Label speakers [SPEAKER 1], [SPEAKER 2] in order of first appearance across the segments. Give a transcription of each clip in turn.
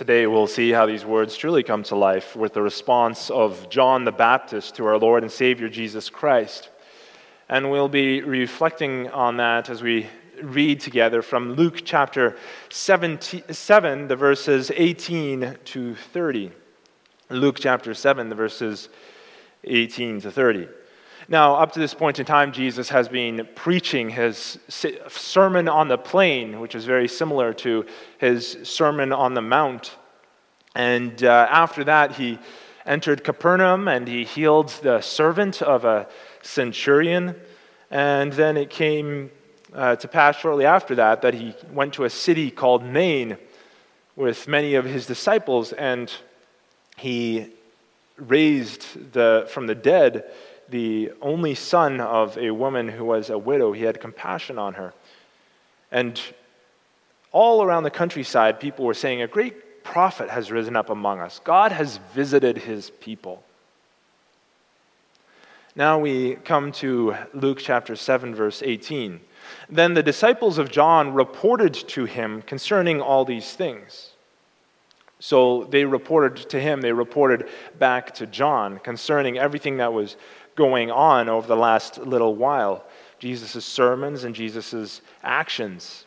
[SPEAKER 1] Today we'll see how these words truly come to life with the response of John the Baptist to our Lord and Savior Jesus Christ. And we'll be reflecting on that as we read together from Luke chapter 7, the verses 18 to 30. Luke chapter 7, the verses 18 to 30. Now, up to this point in time, Jesus has been preaching his Sermon on the Plain, which is very similar to his Sermon on the Mount. And uh, after that, he entered Capernaum and he healed the servant of a centurion. And then it came uh, to pass shortly after that that he went to a city called Nain with many of his disciples, and he raised the, from the dead the only son of a woman who was a widow. He had compassion on her. And all around the countryside, people were saying, A great prophet has risen up among us. God has visited his people. Now we come to Luke chapter 7, verse 18. Then the disciples of John reported to him concerning all these things. So they reported to him, they reported back to John concerning everything that was going on over the last little while Jesus' sermons and Jesus' actions.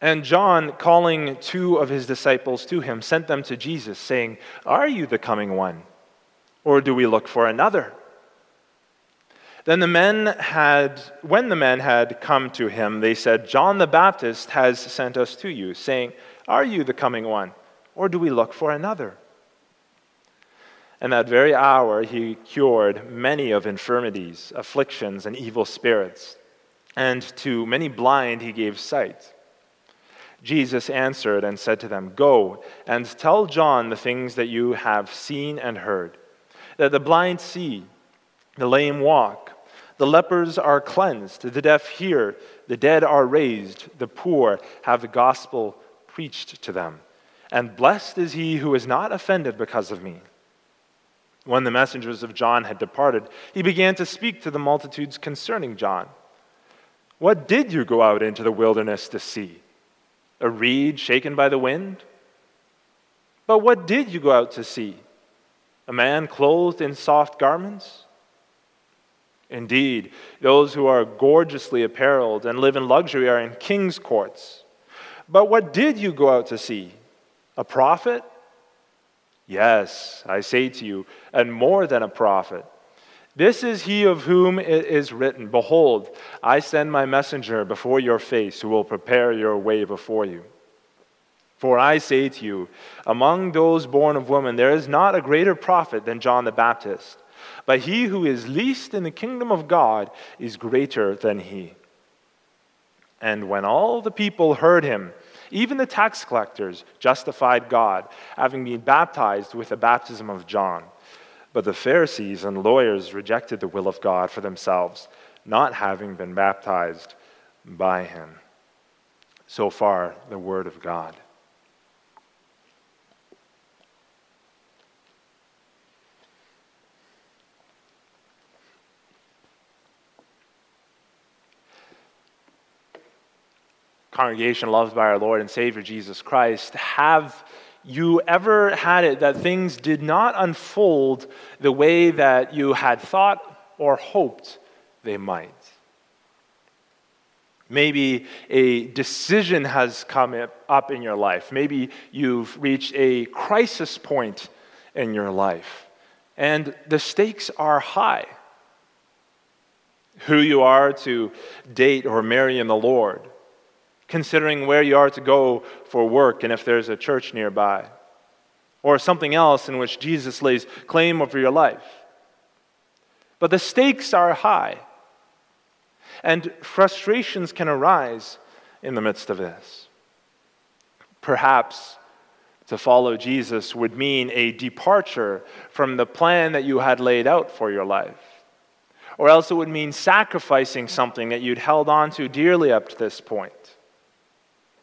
[SPEAKER 1] And John, calling two of his disciples to him, sent them to Jesus, saying, Are you the coming one? Or do we look for another? Then the men had, when the men had come to him, they said, John the Baptist has sent us to you, saying, Are you the coming one? Or do we look for another? And that very hour, he cured many of infirmities, afflictions, and evil spirits. And to many blind, he gave sight. Jesus answered and said to them, Go and tell John the things that you have seen and heard that the blind see, the lame walk, the lepers are cleansed, the deaf hear, the dead are raised, the poor have the gospel preached to them. And blessed is he who is not offended because of me. When the messengers of John had departed, he began to speak to the multitudes concerning John. What did you go out into the wilderness to see? A reed shaken by the wind? But what did you go out to see? A man clothed in soft garments? Indeed, those who are gorgeously apparelled and live in luxury are in king's courts. But what did you go out to see? A prophet? Yes, I say to you, and more than a prophet. This is he of whom it is written Behold, I send my messenger before your face, who will prepare your way before you. For I say to you, among those born of woman, there is not a greater prophet than John the Baptist. But he who is least in the kingdom of God is greater than he. And when all the people heard him, even the tax collectors justified God, having been baptized with the baptism of John. But the Pharisees and lawyers rejected the will of God for themselves, not having been baptized by him. So far, the word of God. Congregation loved by our Lord and Savior Jesus Christ, have you ever had it that things did not unfold the way that you had thought or hoped they might? Maybe a decision has come up in your life. Maybe you've reached a crisis point in your life, and the stakes are high. Who you are to date or marry in the Lord considering where you are to go for work and if there's a church nearby, or something else in which Jesus lays claim over your life. But the stakes are high, and frustrations can arise in the midst of this. Perhaps to follow Jesus would mean a departure from the plan that you had laid out for your life. Or else it would mean sacrificing something that you'd held on to dearly up to this point.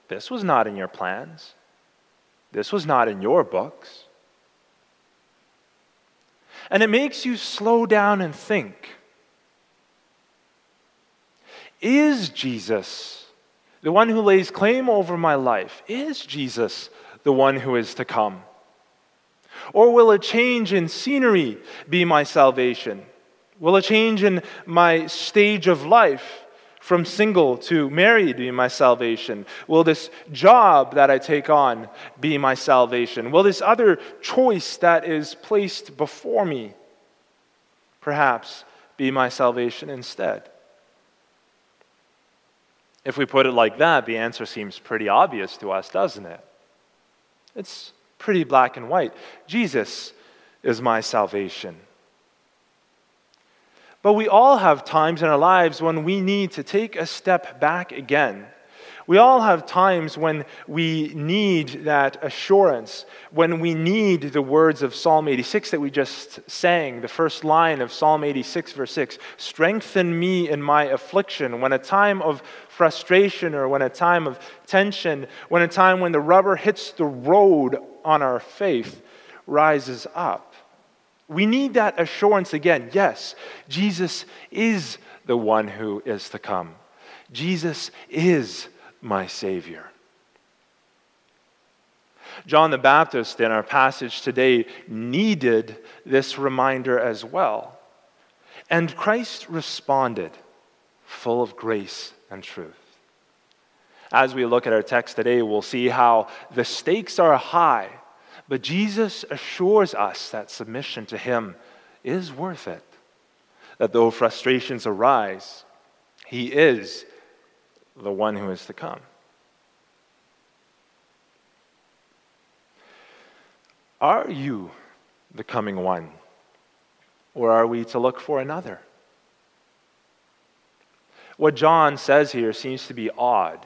[SPEAKER 1] This was not in your plans. This was not in your books. And it makes you slow down and think Is Jesus the one who lays claim over my life, is Jesus the one who is to come? Or will a change in scenery be my salvation? Will a change in my stage of life from single to married be my salvation? Will this job that I take on be my salvation? Will this other choice that is placed before me perhaps be my salvation instead? If we put it like that, the answer seems pretty obvious to us, doesn't it? It's pretty black and white. Jesus is my salvation. But we all have times in our lives when we need to take a step back again. We all have times when we need that assurance, when we need the words of Psalm 86 that we just sang, the first line of Psalm 86, verse 6 Strengthen me in my affliction, when a time of frustration or when a time of tension, when a time when the rubber hits the road on our faith rises up. We need that assurance again. Yes, Jesus is the one who is to come. Jesus is my Savior. John the Baptist, in our passage today, needed this reminder as well. And Christ responded, full of grace and truth. As we look at our text today, we'll see how the stakes are high but Jesus assures us that submission to Him is worth it. That though frustrations arise, He is the one who is to come. Are you the coming one? Or are we to look for another? What John says here seems to be odd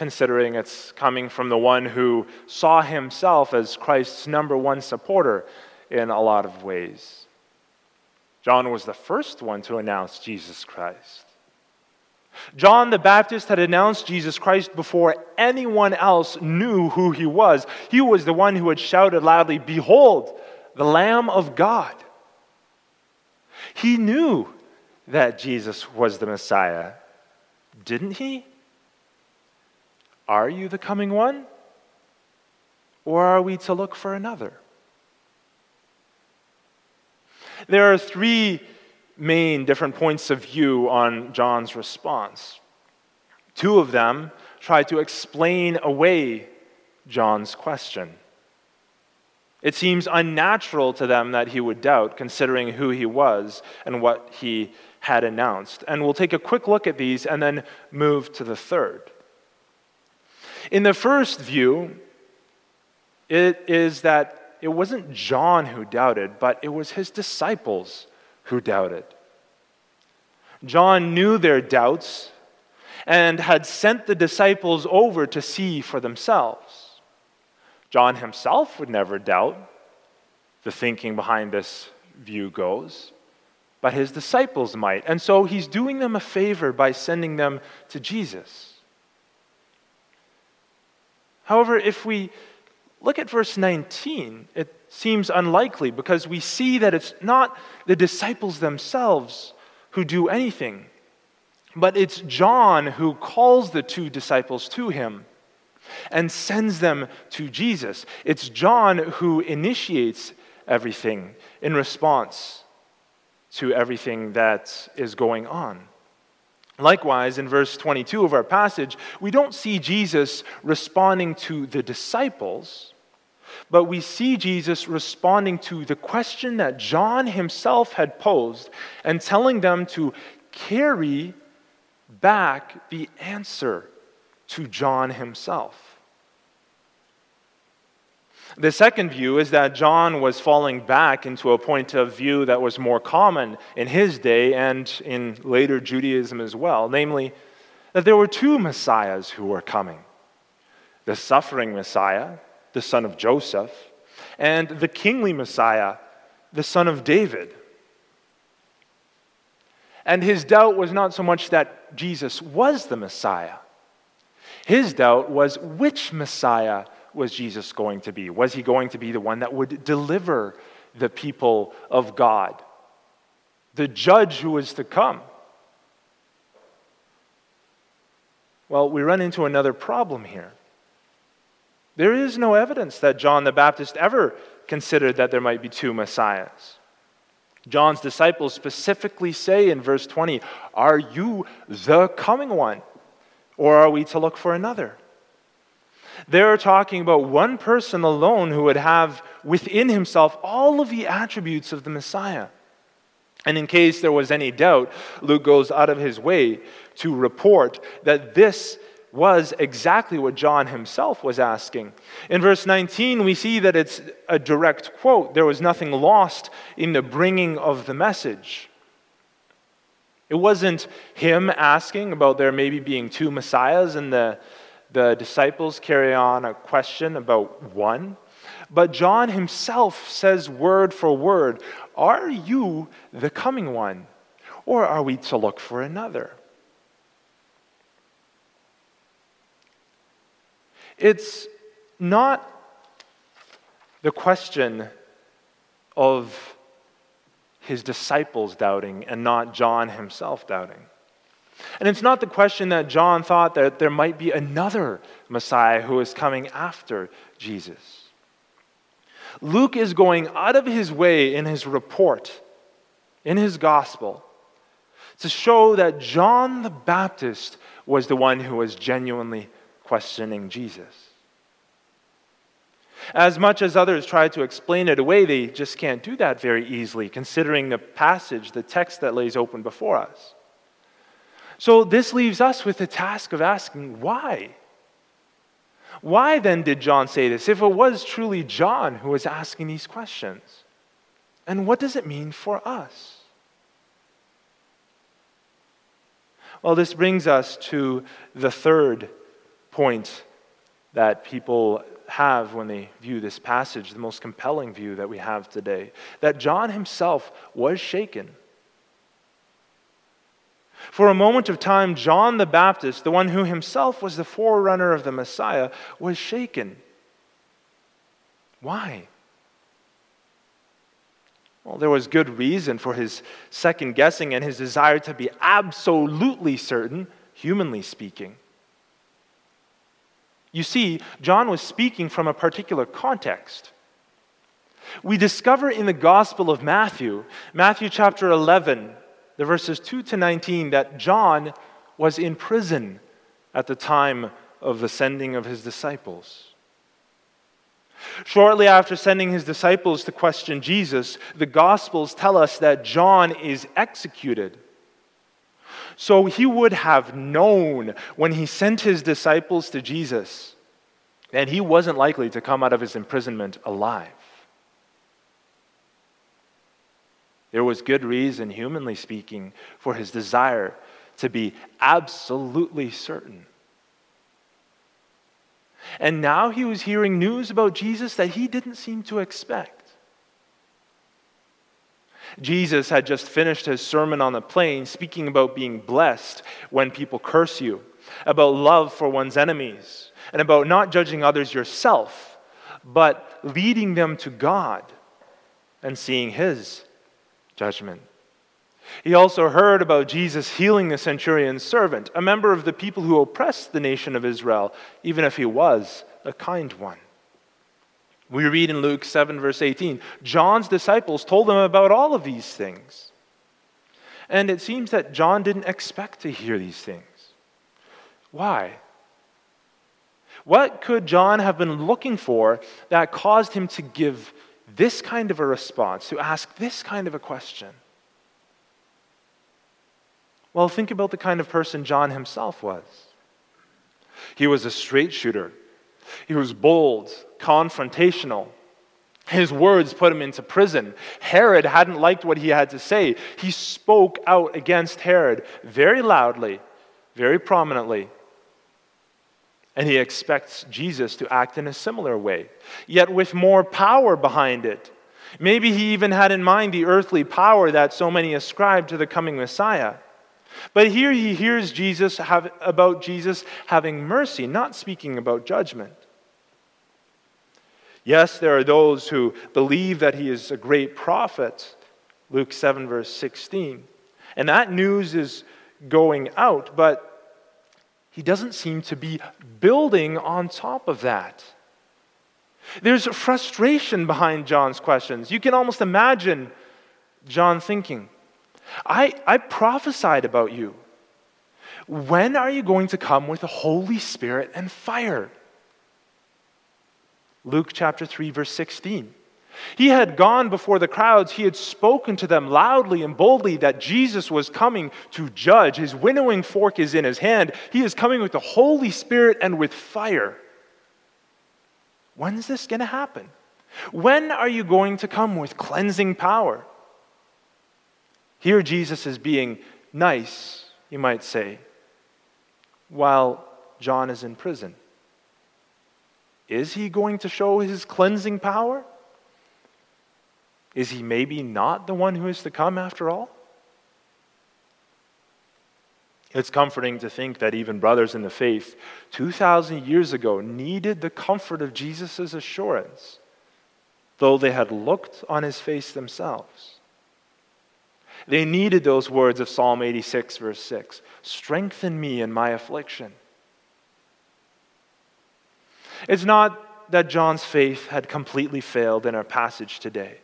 [SPEAKER 1] considering it's coming from the one who saw himself as Christ's number one supporter in a lot of ways. John was the first one to announce Jesus Christ. John the Baptist had announced Jesus Christ before anyone else knew who he was. He was the one who had shouted loudly, Behold, the Lamb of God. He knew that Jesus was the Messiah, didn't he? Are you the coming one? Or are we to look for another? There are three main different points of view on John's response. Two of them try to explain away John's question. It seems unnatural to them that he would doubt, considering who he was and what he had announced. And we'll take a quick look at these and then move to the third. In the first view, it is that it wasn't John who doubted, but it was his disciples who doubted. John knew their doubts and had sent the disciples over to see for themselves. John himself would never doubt, the thinking behind this view goes, but his disciples might. And so he's doing them a favor by sending them to Jesus. However, if we look at verse 19, it seems unlikely because we see that it's not the disciples themselves who do anything, but it's John who calls the two disciples to him and sends them to Jesus. It's John who initiates everything in response to everything that is going on. Likewise, in verse 22 of our passage, we don't see Jesus responding to the disciples, but we see Jesus responding to the question that John himself had posed and telling them to carry back the answer to John himself. The second view is that John was falling back into a point of view that was more common in his day and in later Judaism as well, namely, that there were two messiahs who were coming the suffering Messiah, the son of Joseph, and the kingly Messiah, the son of David. And his doubt was not so much that Jesus was the Messiah, his doubt was which Messiah was Jesus going to be? Was he going to be the one that would deliver the people of God? The judge who was to come? Well, we run into another problem here. There is no evidence that John the Baptist ever considered that there might be two Messiahs. John's disciples specifically say in verse 20, Are you the coming one? Or are we to look for another? They're talking about one person alone who would have within himself all of the attributes of the Messiah. And in case there was any doubt, Luke goes out of his way to report that this was exactly what John himself was asking. In verse 19, we see that it's a direct quote there was nothing lost in the bringing of the message. It wasn't him asking about there maybe being two messiahs and the, the disciples carry on a question about one. But John himself says word for word, Are you the coming one? Or are we to look for another? It's not the question of his disciples doubting and not John himself doubting. And it's not the question that John thought that there might be another Messiah who is coming after Jesus. Luke is going out of his way in his report, in his gospel, to show that John the Baptist was the one who was genuinely questioning Jesus. As much as others try to explain it away, they just can't do that very easily, considering the passage, the text that lays open before us. So, this leaves us with the task of asking why? Why then did John say this if it was truly John who was asking these questions? And what does it mean for us? Well, this brings us to the third point that people have when they view this passage, the most compelling view that we have today, that John himself was shaken. For a moment of time, John the Baptist, the one who himself was the forerunner of the Messiah, was shaken. Why? Well, there was good reason for his second guessing and his desire to be absolutely certain, humanly speaking. You see, John was speaking from a particular context. We discover in the Gospel of Matthew, Matthew chapter 11, the verses 2 to 19, that John was in prison at the time of the sending of his disciples. Shortly after sending his disciples to question Jesus, the Gospels tell us that John is executed. So he would have known when he sent his disciples to Jesus that he wasn't likely to come out of his imprisonment alive. There was good reason, humanly speaking, for his desire to be absolutely certain. And now he was hearing news about Jesus that he didn't seem to expect. Jesus had just finished his sermon on the plain, speaking about being blessed when people curse you, about love for one's enemies, and about not judging others yourself, but leading them to God and seeing his judgment. He also heard about Jesus healing the centurion's servant, a member of the people who oppressed the nation of Israel, even if he was a kind one. We read in Luke 7, verse 18 John's disciples told him about all of these things. And it seems that John didn't expect to hear these things. Why? What could John have been looking for that caused him to give this kind of a response, to ask this kind of a question? Well, think about the kind of person John himself was. He was a straight shooter, he was bold, confrontational. His words put him into prison. Herod hadn't liked what he had to say. He spoke out against Herod very loudly, very prominently. And he expects Jesus to act in a similar way, yet with more power behind it. Maybe he even had in mind the earthly power that so many ascribe to the coming Messiah. But here he hears Jesus have, about Jesus having mercy, not speaking about judgment. Yes, there are those who believe that he is a great prophet, Luke 7, verse 16. And that news is going out, but he doesn't seem to be building on top of that. There's frustration behind John's questions. You can almost imagine John thinking, I, I prophesied about you. When are you going to come with the Holy Spirit and fire? Luke chapter 3, verse 16. He had gone before the crowds. He had spoken to them loudly and boldly that Jesus was coming to judge. His winnowing fork is in his hand. He is coming with the Holy Spirit and with fire. When is this going to happen? When are you going to come with cleansing power? Here, Jesus is being nice, you might say, while John is in prison. Is he going to show his cleansing power? Is he maybe not the one who is to come after all? It's comforting to think that even brothers in the faith 2,000 years ago needed the comfort of Jesus' assurance, though they had looked on his face themselves. They needed those words of Psalm 86, verse 6 Strengthen me in my affliction. It's not that John's faith had completely failed in our passage today.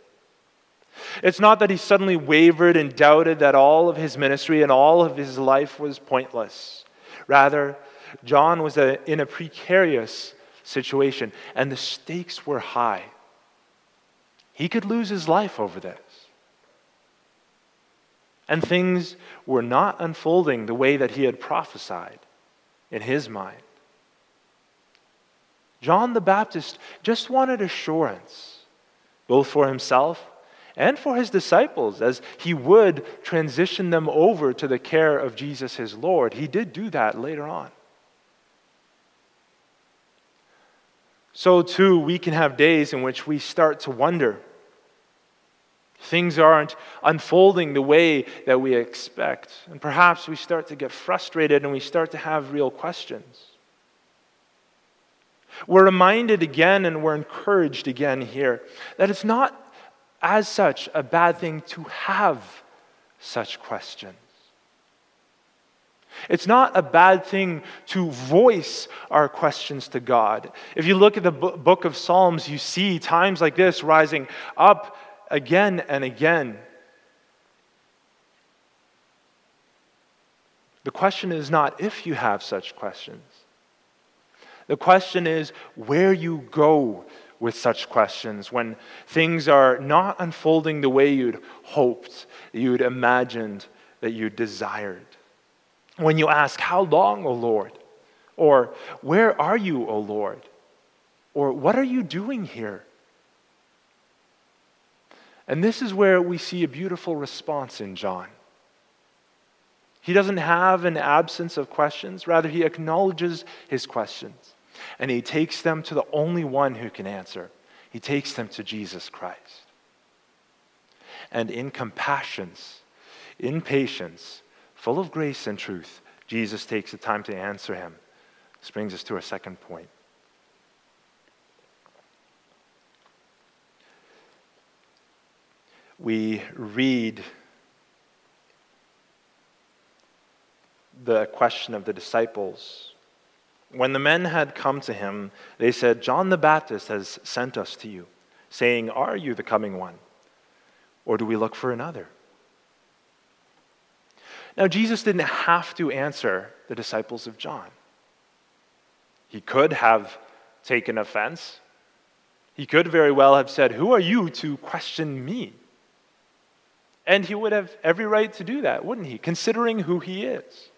[SPEAKER 1] It's not that he suddenly wavered and doubted that all of his ministry and all of his life was pointless. Rather, John was a, in a precarious situation, and the stakes were high. He could lose his life over this. And things were not unfolding the way that he had prophesied in his mind. John the Baptist just wanted assurance, both for himself and for his disciples as he would transition them over to the care of Jesus his Lord. He did do that later on. So, too, we can have days in which we start to wonder. Things aren't unfolding the way that we expect. And perhaps we start to get frustrated and we start to have real questions. We're reminded again and we're encouraged again here that it's not as such, a bad thing to have such questions. It's not a bad thing to voice our questions to God. If you look at the book of Psalms, you see times like this rising up again and again. The question is not if you have such questions. The question is where you go with such questions when things are not unfolding the way you'd hoped, you'd imagined, that you desired. When you ask, How long, O Lord? Or, Where are you, O Lord? Or, What are you doing here? And this is where we see a beautiful response in John. He doesn't have an absence of questions, rather, he acknowledges his questions and he takes them to the only one who can answer. He takes them to Jesus Christ. And in compassions, in patience, full of grace and truth, Jesus takes the time to answer him. This brings us to our second point. We read the question of the disciples when the men had come to him, they said, John the Baptist has sent us to you, saying, Are you the coming one? Or do we look for another? Now, Jesus didn't have to answer the disciples of John. He could have taken offense. He could very well have said, Who are you to question me? And he would have every right to do that, wouldn't he? Considering who he is.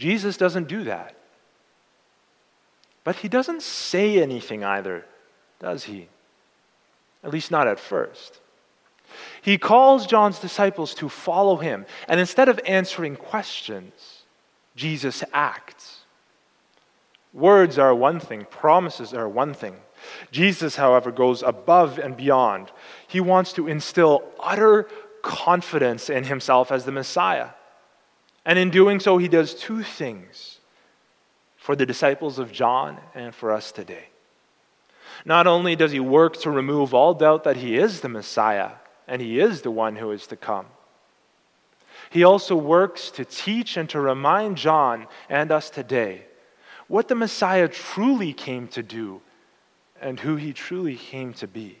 [SPEAKER 1] Jesus doesn't do that. But he doesn't say anything either, does he? At least not at first. He calls John's disciples to follow him, and instead of answering questions, Jesus acts. Words are one thing, promises are one thing. Jesus, however, goes above and beyond. He wants to instill utter confidence in himself as the Messiah. And in doing so, he does two things for the disciples of John and for us today. Not only does he work to remove all doubt that he is the Messiah and he is the one who is to come, He also works to teach and to remind John and us today what the Messiah truly came to do and who he truly came to be.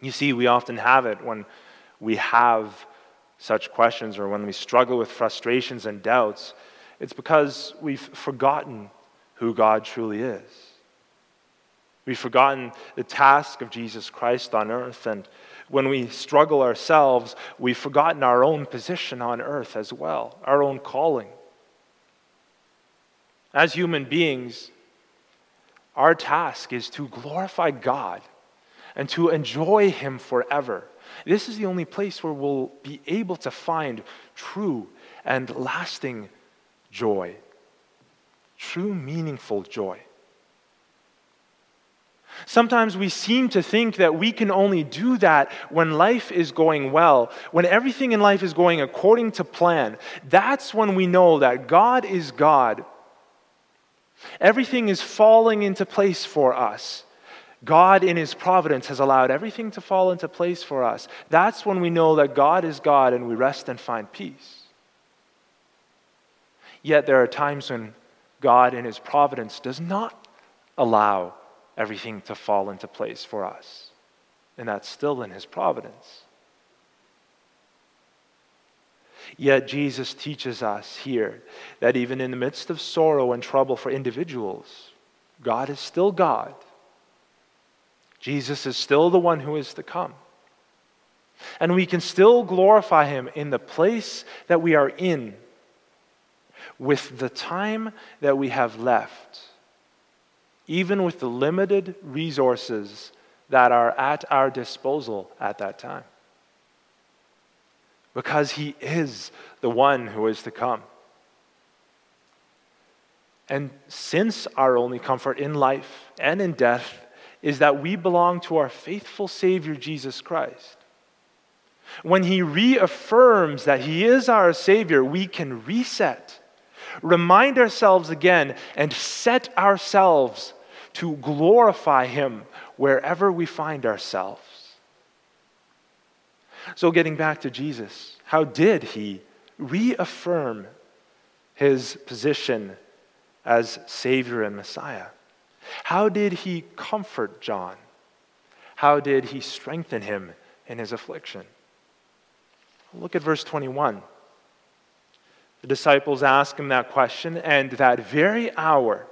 [SPEAKER 1] You see, we often have it when we have such questions or when we struggle with frustrations and doubts. It's because we've forgotten who God truly is. We've forgotten the task of Jesus Christ on earth, and when we struggle ourselves, we've forgotten our own position on earth as well, our own calling. As human beings, our task is to glorify God and to enjoy Him forever. This is the only place where we'll be able to find true and lasting joy, true, meaningful joy. Sometimes we seem to think that we can only do that when life is going well, when everything in life is going according to plan. That's when we know that God is God. Everything is falling into place for us. God, in His providence, has allowed everything to fall into place for us. That's when we know that God is God and we rest and find peace. Yet there are times when God, in His providence, does not allow everything to fall into place for us. And that's still in His providence. Yet Jesus teaches us here that even in the midst of sorrow and trouble for individuals, God is still God. Jesus is still the one who is to come. And we can still glorify Him in the place that we are in with the time that we have left even with the limited resources that are at our disposal at that time. Because He is the one who is to come. And since our only comfort in life and in death is that we belong to our faithful Savior Jesus Christ, when He reaffirms that He is our Savior, we can reset remind ourselves again, and set ourselves to glorify Him wherever we find ourselves. So, getting back to Jesus, how did He reaffirm His position as Savior and Messiah? How did He comfort John? How did He strengthen him in his affliction? Look at verse 21. The disciples ask him that question, and that very hour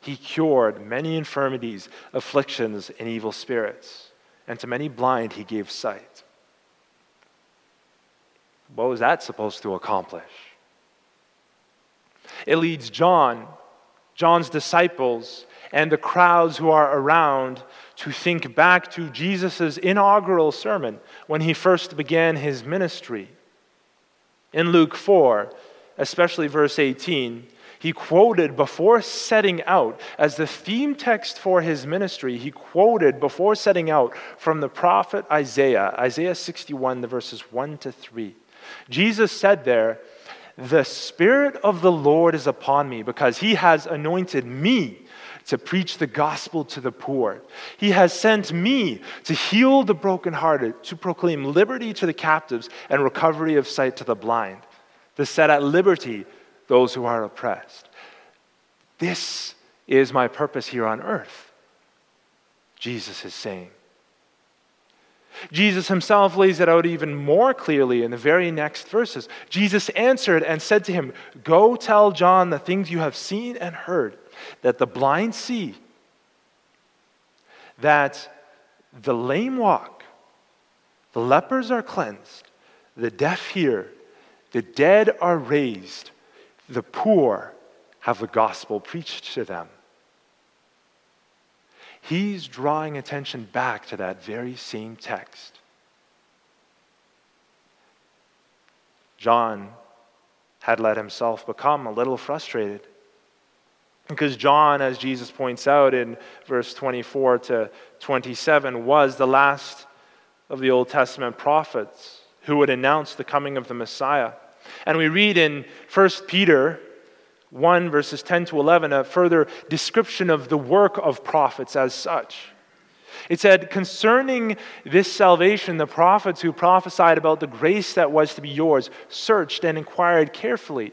[SPEAKER 1] he cured many infirmities, afflictions, and evil spirits, and to many blind he gave sight. What was that supposed to accomplish? It leads John, John's disciples, and the crowds who are around to think back to Jesus' inaugural sermon when he first began his ministry. In Luke 4, especially verse 18, he quoted before setting out, as the theme text for his ministry, he quoted before setting out from the prophet Isaiah, Isaiah 61, the verses 1 to 3. Jesus said there, The Spirit of the Lord is upon me because he has anointed me to preach the gospel to the poor. He has sent me to heal the brokenhearted, to proclaim liberty to the captives and recovery of sight to the blind to set at liberty those who are oppressed. This is my purpose here on earth, Jesus is saying. Jesus himself lays it out even more clearly in the very next verses. Jesus answered and said to him, Go tell John the things you have seen and heard, that the blind see, that the lame walk, the lepers are cleansed, the deaf hear, the dead are raised, the poor have the gospel preached to them. He's drawing attention back to that very same text. John had let himself become a little frustrated. Because John, as Jesus points out in verse 24 to 27, was the last of the Old Testament prophets who would announce the coming of the Messiah. And we read in 1 Peter 1, verses 10 to 11, a further description of the work of prophets as such. It said, Concerning this salvation, the prophets who prophesied about the grace that was to be yours searched and inquired carefully,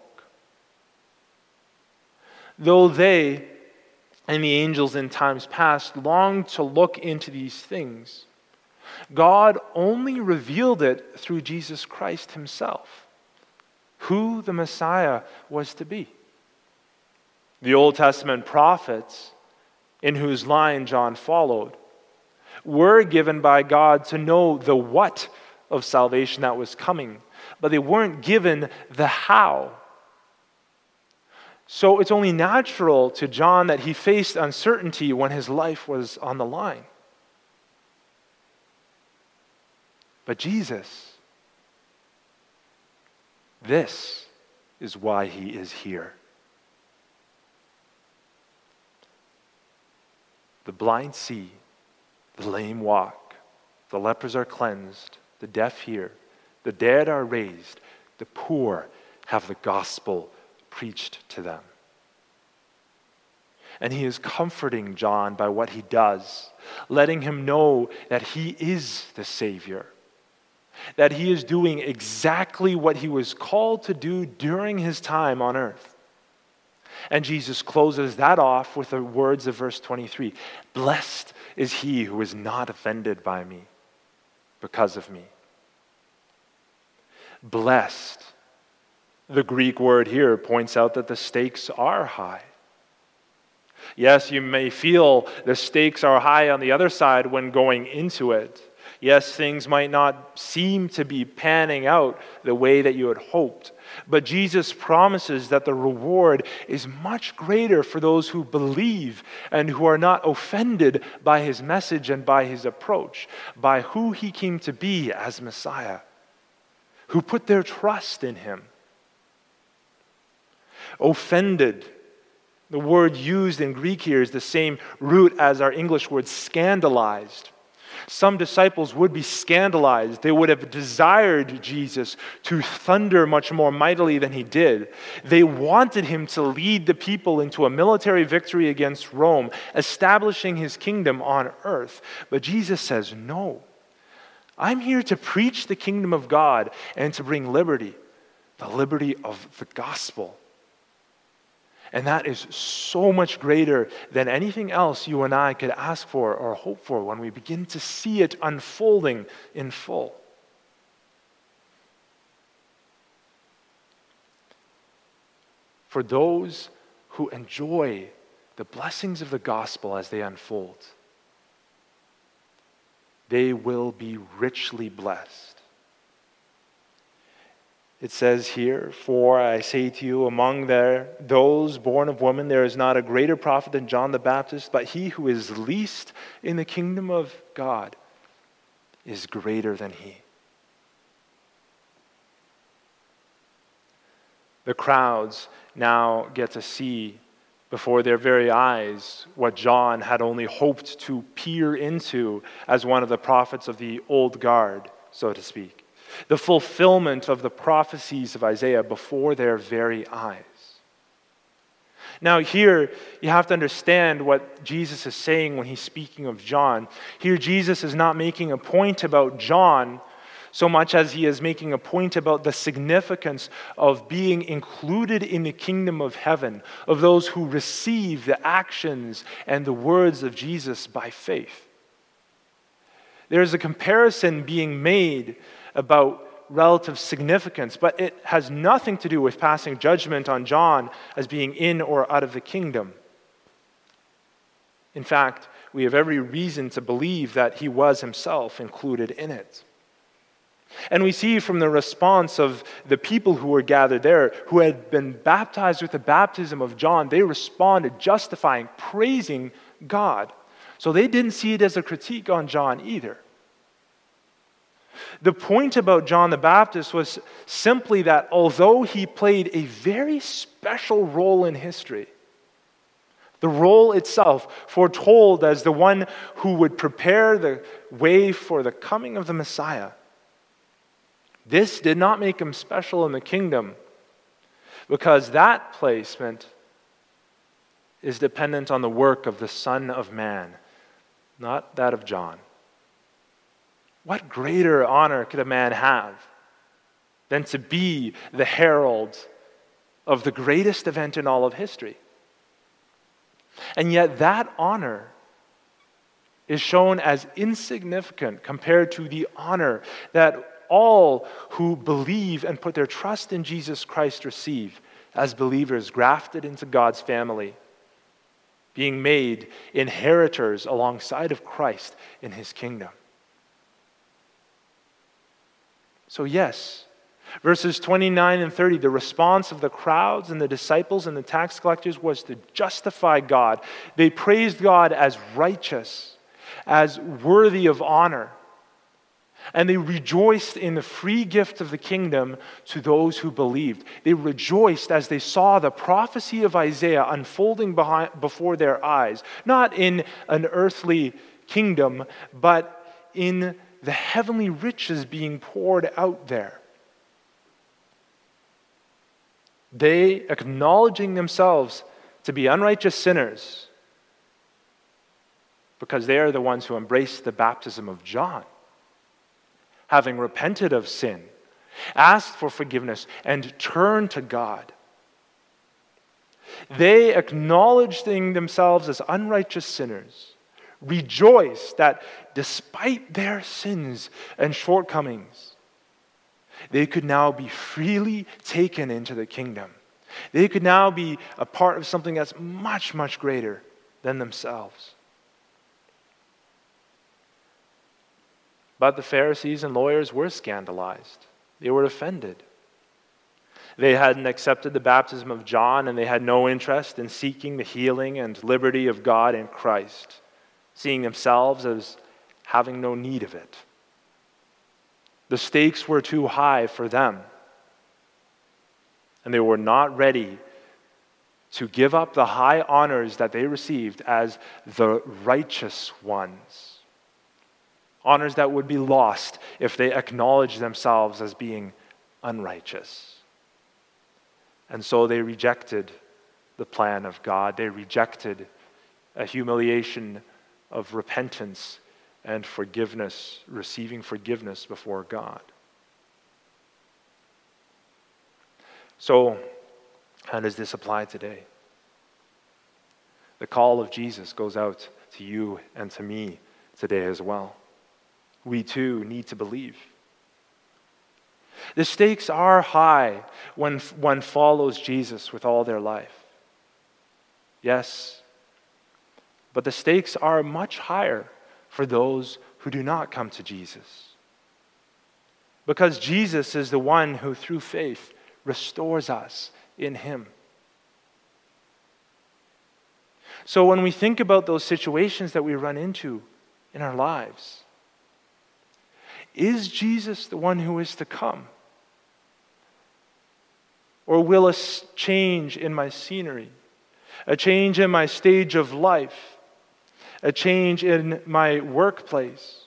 [SPEAKER 1] Though they and the angels in times past longed to look into these things, God only revealed it through Jesus Christ himself, who the Messiah was to be. The Old Testament prophets, in whose line John followed, were given by God to know the what of salvation that was coming, but they weren't given the how. So it's only natural to John that he faced uncertainty when his life was on the line. But Jesus, this is why he is here. The blind see the lame walk, the lepers are cleansed, the deaf hear, the dead are raised, the poor have the gospel preached to them. And he is comforting John by what he does, letting him know that he is the Savior, that he is doing exactly what he was called to do during his time on earth. And Jesus closes that off with the words of verse 23 Blessed is he who is not offended by me because of me. Blessed. The Greek word here points out that the stakes are high. Yes, you may feel the stakes are high on the other side when going into it. Yes, things might not seem to be panning out the way that you had hoped. But Jesus promises that the reward is much greater for those who believe and who are not offended by his message and by his approach, by who he came to be as Messiah, who put their trust in him. Offended, the word used in Greek here is the same root as our English word scandalized. Some disciples would be scandalized. They would have desired Jesus to thunder much more mightily than he did. They wanted him to lead the people into a military victory against Rome, establishing his kingdom on earth. But Jesus says, No. I'm here to preach the kingdom of God and to bring liberty, the liberty of the gospel. And that is so much greater than anything else you and I could ask for or hope for when we begin to see it unfolding in full. For those who enjoy the blessings of the gospel as they unfold, they will be richly blessed. It says here, For I say to you, among there, those born of woman, there is not a greater prophet than John the Baptist, but he who is least in the kingdom of God is greater than he. The crowds now get to see before their very eyes what John had only hoped to peer into as one of the prophets of the old guard, so to speak the fulfillment of the prophecies of Isaiah before their very eyes. Now, here you have to understand what Jesus is saying when he's speaking of John. Here, Jesus is not making a point about John so much as he is making a point about the significance of being included in the kingdom of heaven, of those who receive the actions and the words of Jesus by faith. There is a comparison being made about relative significance, but it has nothing to do with passing judgment on John as being in or out of the kingdom. In fact, we have every reason to believe that he was himself included in it. And we see from the response of the people who were gathered there, who had been baptized with the baptism of John, they responded justifying, praising God. So they didn't see it as a critique on John either. The point about John the Baptist was simply that although he played a very special role in history, the role itself foretold as the one who would prepare the way for the coming of the Messiah, this did not make him special in the kingdom because that placement is dependent on the work of the Son of Man, not that of John. What greater honor could a man have than to be the herald of the greatest event in all of history? And yet, that honor is shown as insignificant compared to the honor that all who believe and put their trust in Jesus Christ receive as believers grafted into God's family, being made inheritors alongside of Christ in his kingdom. So, yes, verses 29 and 30, the response of the crowds and the disciples and the tax collectors was to justify God. They praised God as righteous, as worthy of honor. And they rejoiced in the free gift of the kingdom to those who believed. They rejoiced as they saw the prophecy of Isaiah unfolding behind, before their eyes, not in an earthly kingdom, but in the heavenly riches being poured out there. They, acknowledging themselves to be unrighteous sinners, because they are the ones who embrace the baptism of John, having repented of sin, asked for forgiveness, and turned to God. They, acknowledging themselves as unrighteous sinners, rejoice that despite their sins and shortcomings, they could now be freely taken into the kingdom. They could now be a part of something that's much, much greater than themselves. But the Pharisees and lawyers were scandalized, they were offended. They hadn't accepted the baptism of John, and they had no interest in seeking the healing and liberty of God in Christ seeing themselves as having no need of it. The stakes were too high for them, and they were not ready to give up the high honors that they received as the righteous ones. Honors that would be lost if they acknowledged themselves as being unrighteous. And so they rejected the plan of God. They rejected a humiliation of repentance and forgiveness, receiving forgiveness before God. So, how does this apply today? The call of Jesus goes out to you and to me today as well. We too need to believe. The stakes are high when one follows Jesus with all their life. Yes, but the stakes are much higher for those who do not come to Jesus. Because Jesus is the one who, through faith, restores us in Him. So when we think about those situations that we run into in our lives, is Jesus the one who is to come? Or will a change in my scenery, a change in my stage of life, a change in my workplace,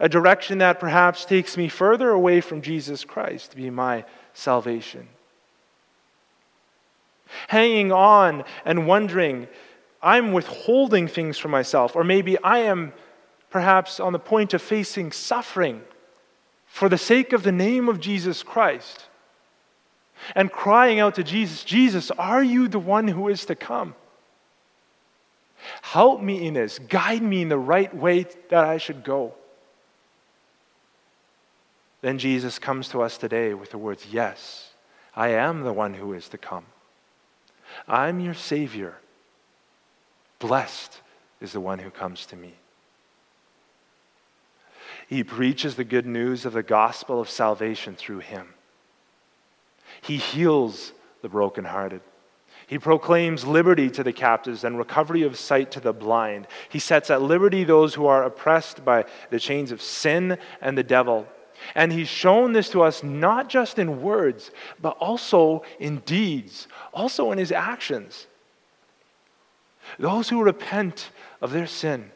[SPEAKER 1] a direction that perhaps takes me further away from Jesus Christ to be my salvation. Hanging on and wondering, I'm withholding things from myself, or maybe I am perhaps on the point of facing suffering for the sake of the name of Jesus Christ, and crying out to Jesus, Jesus, are you the one who is to come? Help me in this. Guide me in the right way that I should go. Then Jesus comes to us today with the words, Yes, I am the one who is to come. I'm your Savior. Blessed is the one who comes to me. He preaches the good news of the gospel of salvation through him. He heals the brokenhearted. He proclaims liberty to the captives and recovery of sight to the blind. He sets at liberty those who are oppressed by the chains of sin and the devil. And he's shown this to us not just in words, but also in deeds, also in his actions. Those who repent of their sin,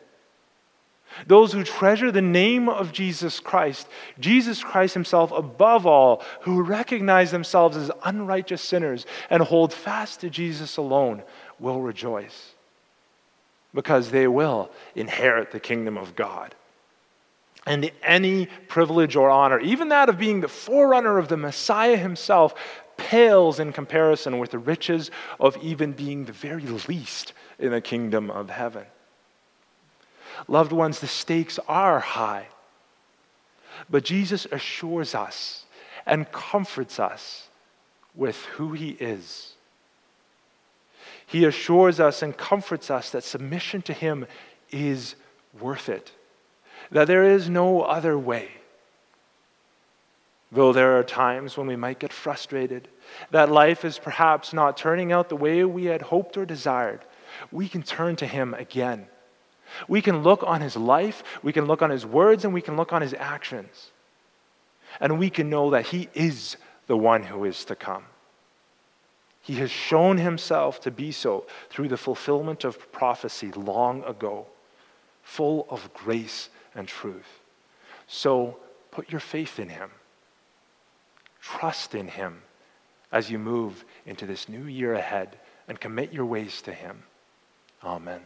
[SPEAKER 1] those who treasure the name of Jesus Christ, Jesus Christ himself above all, who recognize themselves as unrighteous sinners and hold fast to Jesus alone, will rejoice because they will inherit the kingdom of God. And any privilege or honor, even that of being the forerunner of the Messiah himself, pales in comparison with the riches of even being the very least in the kingdom of heaven. Loved ones, the stakes are high. But Jesus assures us and comforts us with who he is. He assures us and comforts us that submission to him is worth it, that there is no other way. Though there are times when we might get frustrated, that life is perhaps not turning out the way we had hoped or desired, we can turn to him again we can look on his life, we can look on his words, and we can look on his actions. And we can know that he is the one who is to come. He has shown himself to be so through the fulfillment of prophecy long ago, full of grace and truth. So put your faith in him, trust in him as you move into this new year ahead, and commit your ways to him. Amen.